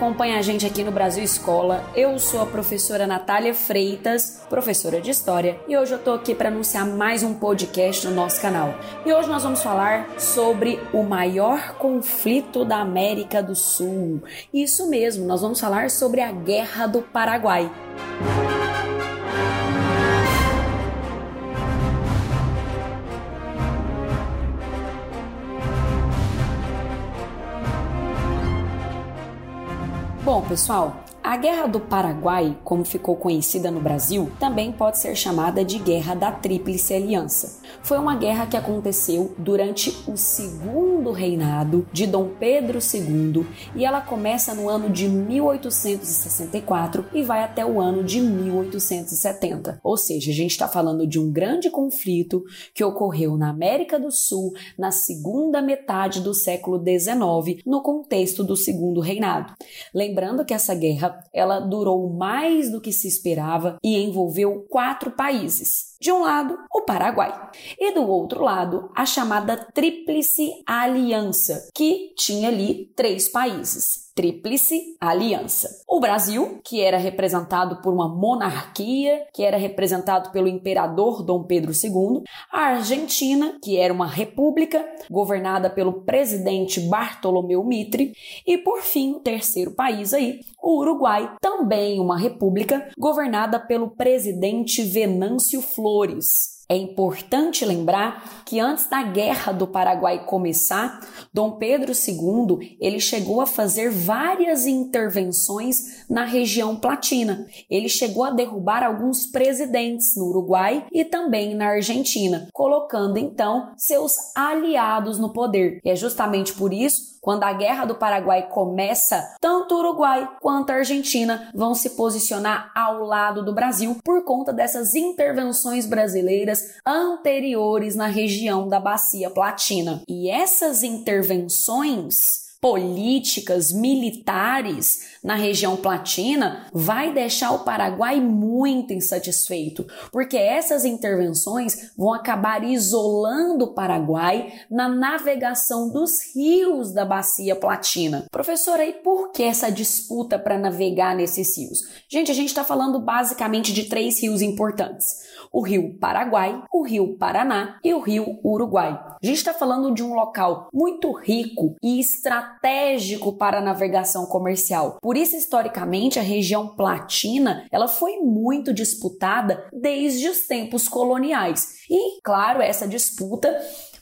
acompanha a gente aqui no Brasil Escola. Eu sou a professora Natália Freitas, professora de História, e hoje eu tô aqui para anunciar mais um podcast no nosso canal. E hoje nós vamos falar sobre o maior conflito da América do Sul. Isso mesmo, nós vamos falar sobre a Guerra do Paraguai. Bom, pessoal, a Guerra do Paraguai, como ficou conhecida no Brasil, também pode ser chamada de Guerra da Tríplice Aliança. Foi uma guerra que aconteceu durante o segundo reinado de Dom Pedro II e ela começa no ano de 1864 e vai até o ano de 1870. Ou seja, a gente está falando de um grande conflito que ocorreu na América do Sul na segunda metade do século XIX, no contexto do segundo reinado. Lembrando que essa guerra ela durou mais do que se esperava e envolveu quatro países. De um lado, o Paraguai, e do outro lado, a chamada Tríplice Aliança, que tinha ali três países. Tríplice Aliança. O Brasil, que era representado por uma monarquia, que era representado pelo imperador Dom Pedro II, a Argentina, que era uma república governada pelo presidente Bartolomeu Mitre, e por fim, o terceiro país aí, o Uruguai, também uma república governada pelo presidente Venâncio Flores. É importante lembrar que antes da Guerra do Paraguai começar, Dom Pedro II ele chegou a fazer várias intervenções na região platina. Ele chegou a derrubar alguns presidentes no Uruguai e também na Argentina, colocando então seus aliados no poder. E é justamente por isso quando a Guerra do Paraguai começa, tanto o Uruguai quanto a Argentina vão se posicionar ao lado do Brasil por conta dessas intervenções brasileiras anteriores na região da Bacia Platina. E essas intervenções políticas, militares na região platina vai deixar o Paraguai muito insatisfeito, porque essas intervenções vão acabar isolando o Paraguai na navegação dos rios da bacia platina. Professora, e por que essa disputa para navegar nesses rios? Gente, a gente está falando basicamente de três rios importantes o rio Paraguai, o rio Paraná e o rio Uruguai. A gente está falando de um local muito rico e estratégico para a navegação comercial. Por isso, historicamente, a região platina ela foi muito disputada desde os tempos coloniais. E, claro, essa disputa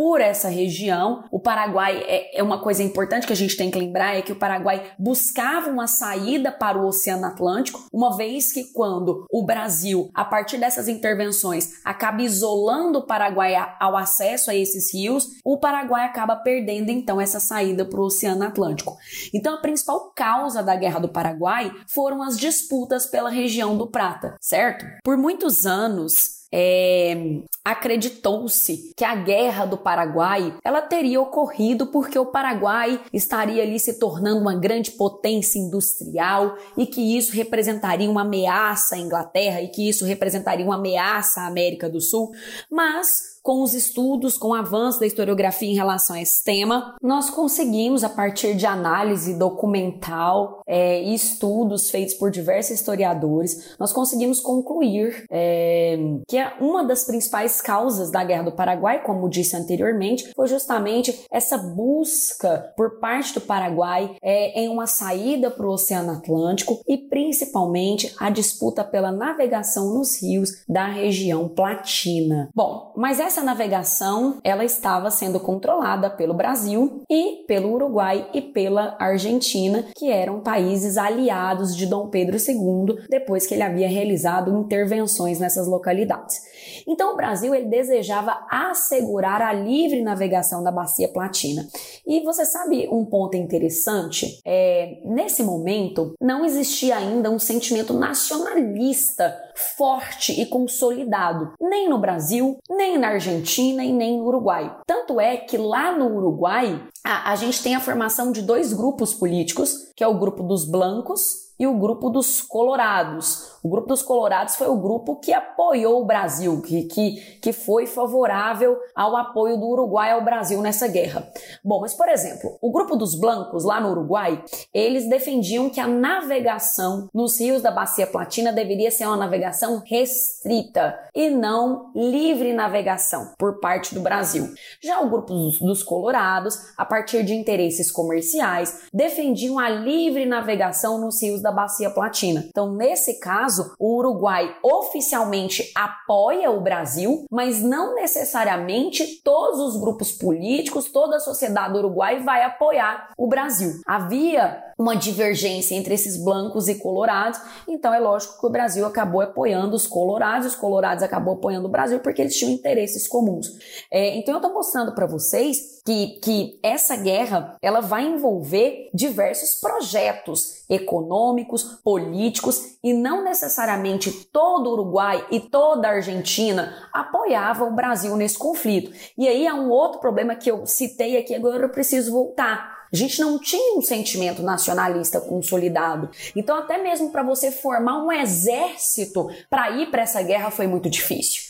por essa região. O Paraguai é, é, uma coisa importante que a gente tem que lembrar é que o Paraguai buscava uma saída para o Oceano Atlântico, uma vez que quando o Brasil, a partir dessas intervenções, acaba isolando o Paraguai ao acesso a esses rios, o Paraguai acaba perdendo então essa saída para o Oceano Atlântico. Então a principal causa da Guerra do Paraguai foram as disputas pela região do Prata, certo? Por muitos anos é, acreditou-se que a guerra do Paraguai ela teria ocorrido porque o Paraguai estaria ali se tornando uma grande potência industrial e que isso representaria uma ameaça à Inglaterra e que isso representaria uma ameaça à América do Sul, mas com os estudos, com o avanço da historiografia em relação a esse tema, nós conseguimos, a partir de análise documental é, e estudos feitos por diversos historiadores, nós conseguimos concluir é, que uma das principais causas da Guerra do Paraguai, como disse anteriormente, foi justamente essa busca por parte do Paraguai é, em uma saída para o Oceano Atlântico e principalmente a disputa pela navegação nos rios da região platina. Bom, mas essa essa navegação ela estava sendo controlada pelo Brasil e pelo Uruguai e pela Argentina, que eram países aliados de Dom Pedro II depois que ele havia realizado intervenções nessas localidades. Então o Brasil ele desejava assegurar a livre navegação da bacia platina. E você sabe um ponto interessante? É, nesse momento não existia ainda um sentimento nacionalista forte e consolidado, nem no Brasil, nem na Argentina e nem no Uruguai. Tanto é que lá no Uruguai a, a gente tem a formação de dois grupos políticos, que é o grupo dos blancos e o grupo dos Colorados. O grupo dos Colorados foi o grupo que apoiou o Brasil, que, que, que foi favorável ao apoio do Uruguai ao Brasil nessa guerra. Bom, mas por exemplo, o grupo dos Blancos lá no Uruguai, eles defendiam que a navegação nos rios da Bacia Platina deveria ser uma navegação restrita e não livre navegação por parte do Brasil. Já o grupo dos, dos Colorados, a partir de interesses comerciais, defendiam a livre navegação nos rios da Bacia Platina. Então, nesse caso, caso, o Uruguai oficialmente apoia o Brasil, mas não necessariamente todos os grupos políticos, toda a sociedade do Uruguai vai apoiar o Brasil. Havia uma divergência entre esses blancos e colorados, então é lógico que o Brasil acabou apoiando os colorados, os colorados acabou apoiando o Brasil porque eles tinham interesses comuns. É, então eu estou mostrando para vocês que, que essa guerra ela vai envolver diversos projetos econômicos, políticos e não necessariamente todo o Uruguai e toda a Argentina apoiavam o Brasil nesse conflito. E aí há um outro problema que eu citei aqui, agora eu preciso voltar. A gente não tinha um sentimento nacionalista consolidado. Então, até mesmo para você formar um exército para ir para essa guerra foi muito difícil.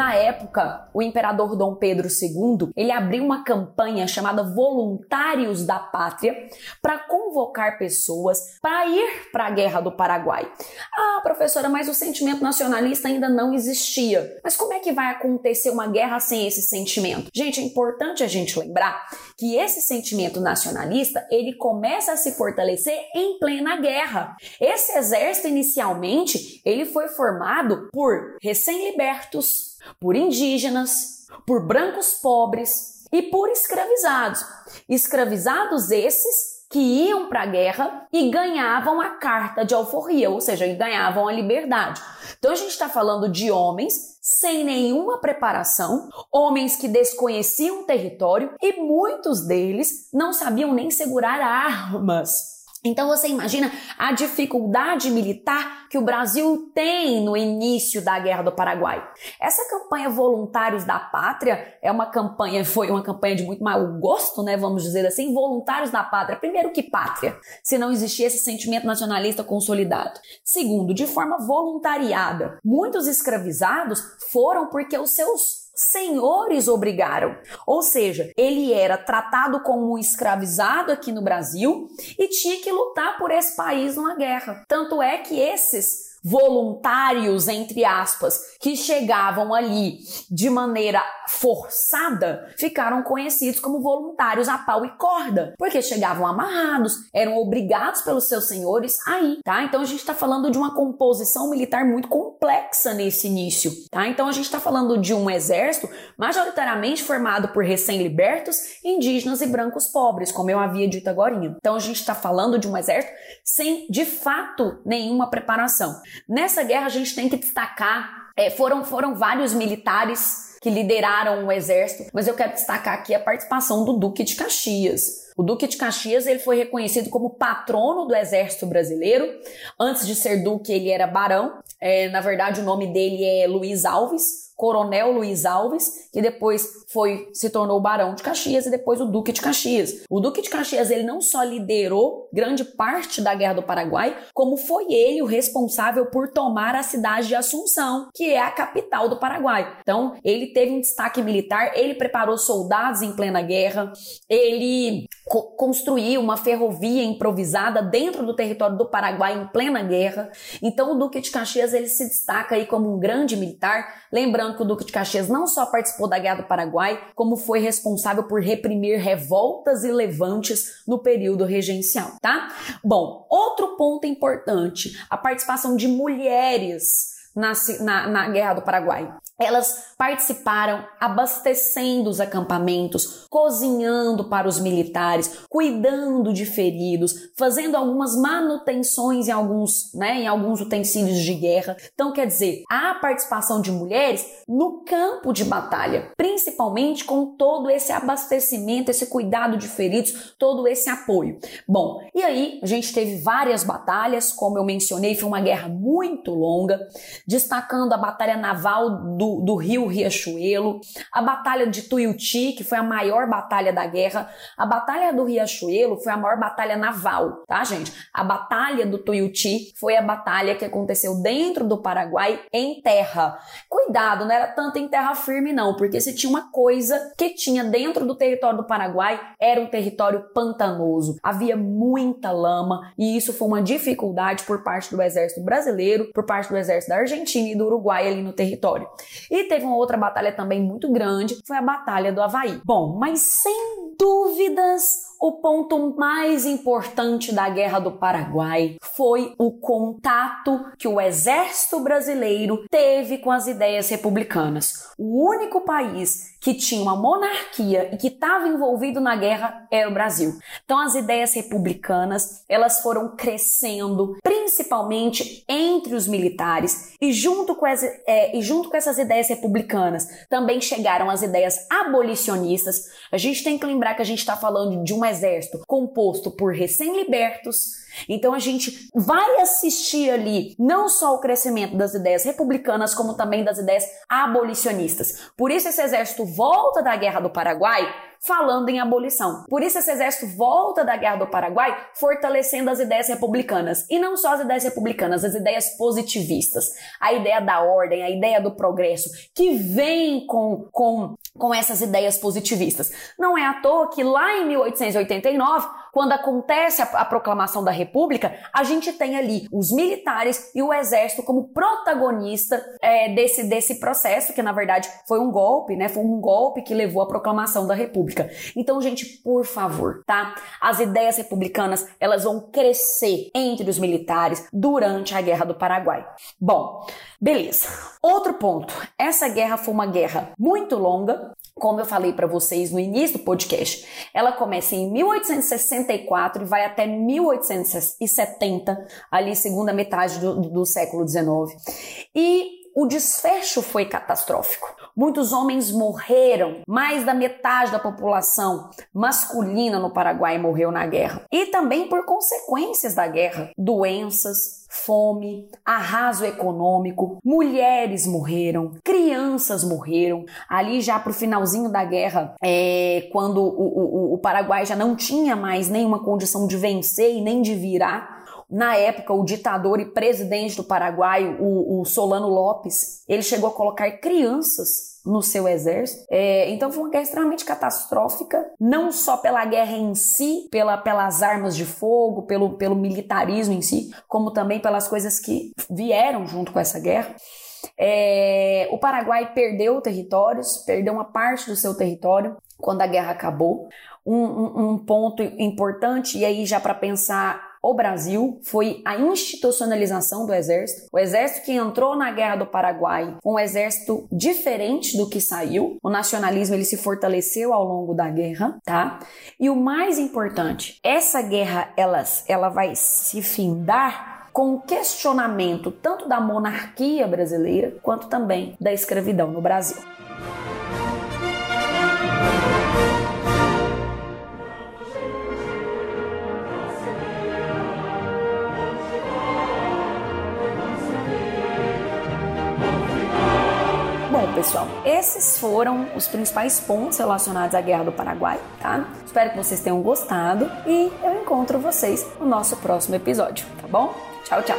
Na época, o imperador Dom Pedro II, ele abriu uma campanha chamada Voluntários da Pátria para convocar pessoas para ir para a Guerra do Paraguai. Ah, professora, mas o sentimento nacionalista ainda não existia. Mas como é que vai acontecer uma guerra sem esse sentimento? Gente, é importante a gente lembrar que esse sentimento nacionalista, ele começa a se fortalecer em plena guerra. Esse exército inicialmente, ele foi formado por recém-libertos por indígenas, por brancos pobres e por escravizados. Escravizados esses que iam para a guerra e ganhavam a carta de alforria, ou seja, ganhavam a liberdade. Então a gente está falando de homens sem nenhuma preparação, homens que desconheciam o território e muitos deles não sabiam nem segurar armas. Então você imagina a dificuldade militar que o Brasil tem no início da Guerra do Paraguai. Essa campanha Voluntários da Pátria é uma campanha, foi uma campanha de muito mau gosto, né, vamos dizer assim, Voluntários da Pátria. Primeiro que pátria, se não existia esse sentimento nacionalista consolidado. Segundo, de forma voluntariada. Muitos escravizados foram porque os seus senhores obrigaram. Ou seja, ele era tratado como um escravizado aqui no Brasil e tinha que lutar por esse país numa guerra. Tanto é que esses voluntários, entre aspas, que chegavam ali de maneira forçada, ficaram conhecidos como voluntários a pau e corda, porque chegavam amarrados, eram obrigados pelos seus senhores a ir, tá? Então a gente está falando de uma composição militar muito complexa nesse início, tá? Então a gente está falando de um exército majoritariamente formado por recém-libertos, indígenas e brancos pobres, como eu havia dito agora. Então a gente está falando de um exército sem, de fato, nenhuma preparação. Nessa guerra a gente tem que destacar, é, foram, foram vários militares que lideraram o exército, mas eu quero destacar aqui a participação do Duque de Caxias. O Duque de Caxias ele foi reconhecido como patrono do exército brasileiro. Antes de ser duque, ele era barão. É, na verdade, o nome dele é Luiz Alves. Coronel Luiz Alves, que depois foi se tornou Barão de Caxias e depois o Duque de Caxias. O Duque de Caxias ele não só liderou grande parte da Guerra do Paraguai, como foi ele o responsável por tomar a cidade de Assunção, que é a capital do Paraguai. Então, ele teve um destaque militar, ele preparou soldados em plena guerra, ele co construiu uma ferrovia improvisada dentro do território do Paraguai em plena guerra. Então, o Duque de Caxias ele se destaca aí como um grande militar, lembrando Lembrando que o Duque de Caxias não só participou da Guerra do Paraguai, como foi responsável por reprimir revoltas e levantes no período regencial, tá? Bom, outro ponto importante, a participação de mulheres na, na, na Guerra do Paraguai. Elas participaram abastecendo os acampamentos, cozinhando para os militares, cuidando de feridos, fazendo algumas manutenções em alguns, né, em alguns utensílios de guerra. Então, quer dizer, a participação de mulheres no campo de batalha, principalmente com todo esse abastecimento, esse cuidado de feridos, todo esse apoio. Bom, e aí a gente teve várias batalhas, como eu mencionei, foi uma guerra muito longa, destacando a batalha naval do do, rio Riachuelo, a Batalha de Tuiuti, que foi a maior batalha da guerra. A Batalha do Riachuelo foi a maior batalha naval, tá, gente? A Batalha do Tuiuti foi a batalha que aconteceu dentro do Paraguai em terra. Cuidado, não era tanto em terra firme, não, porque se tinha uma coisa que tinha dentro do território do Paraguai, era um território pantanoso. Havia muita lama e isso foi uma dificuldade por parte do exército brasileiro, por parte do exército da Argentina e do Uruguai ali no território. E teve uma outra batalha também muito grande, foi a Batalha do Havaí. Bom, mas sem dúvidas o ponto mais importante da Guerra do Paraguai foi o contato que o exército brasileiro teve com as ideias republicanas. O único país que tinha uma monarquia e que estava envolvido na guerra era o Brasil. Então as ideias republicanas, elas foram crescendo, principalmente entre os militares e junto com, as, é, e junto com essas ideias republicanas também chegaram as ideias abolicionistas. A gente tem que lembrar que a gente está falando de uma exército composto por recém-libertos, então a gente vai assistir ali não só o crescimento das ideias republicanas, como também das ideias abolicionistas. Por isso esse exército volta da Guerra do Paraguai falando em abolição. Por isso esse exército volta da Guerra do Paraguai fortalecendo as ideias republicanas. E não só as ideias republicanas, as ideias positivistas. A ideia da ordem, a ideia do progresso, que vem com, com, com essas ideias positivistas. Não é à toa que lá em 1889, quando acontece a, a proclamação da República, a gente tem ali os militares e o exército como protagonista é, desse, desse processo, que na verdade foi um golpe, né? Foi um golpe que levou à proclamação da República. Então, gente, por favor, tá? As ideias republicanas, elas vão crescer entre os militares durante a Guerra do Paraguai. Bom, beleza. Outro ponto. Essa guerra foi uma guerra muito longa, como eu falei para vocês no início do podcast, ela começa em 1864 e vai até 1870, ali segunda metade do, do século XIX. E o desfecho foi catastrófico. Muitos homens morreram, mais da metade da população masculina no Paraguai morreu na guerra. E também por consequências da guerra, doenças, fome, arraso econômico, mulheres morreram, crianças morreram. Ali já para o finalzinho da guerra, é, quando o, o, o Paraguai já não tinha mais nenhuma condição de vencer e nem de virar, na época, o ditador e presidente do Paraguai, o, o Solano Lopes, ele chegou a colocar crianças no seu exército. É, então foi uma guerra extremamente catastrófica, não só pela guerra em si, pela, pelas armas de fogo, pelo, pelo militarismo em si, como também pelas coisas que vieram junto com essa guerra. É, o Paraguai perdeu territórios, perdeu uma parte do seu território quando a guerra acabou. Um, um, um ponto importante, e aí já para pensar o Brasil foi a institucionalização do exército. O exército que entrou na Guerra do Paraguai, um exército diferente do que saiu. O nacionalismo ele se fortaleceu ao longo da guerra, tá? E o mais importante, essa guerra ela, ela vai se findar com o questionamento tanto da monarquia brasileira quanto também da escravidão no Brasil. Pessoal, esses foram os principais pontos relacionados à Guerra do Paraguai, tá? Espero que vocês tenham gostado e eu encontro vocês no nosso próximo episódio, tá bom? Tchau, tchau!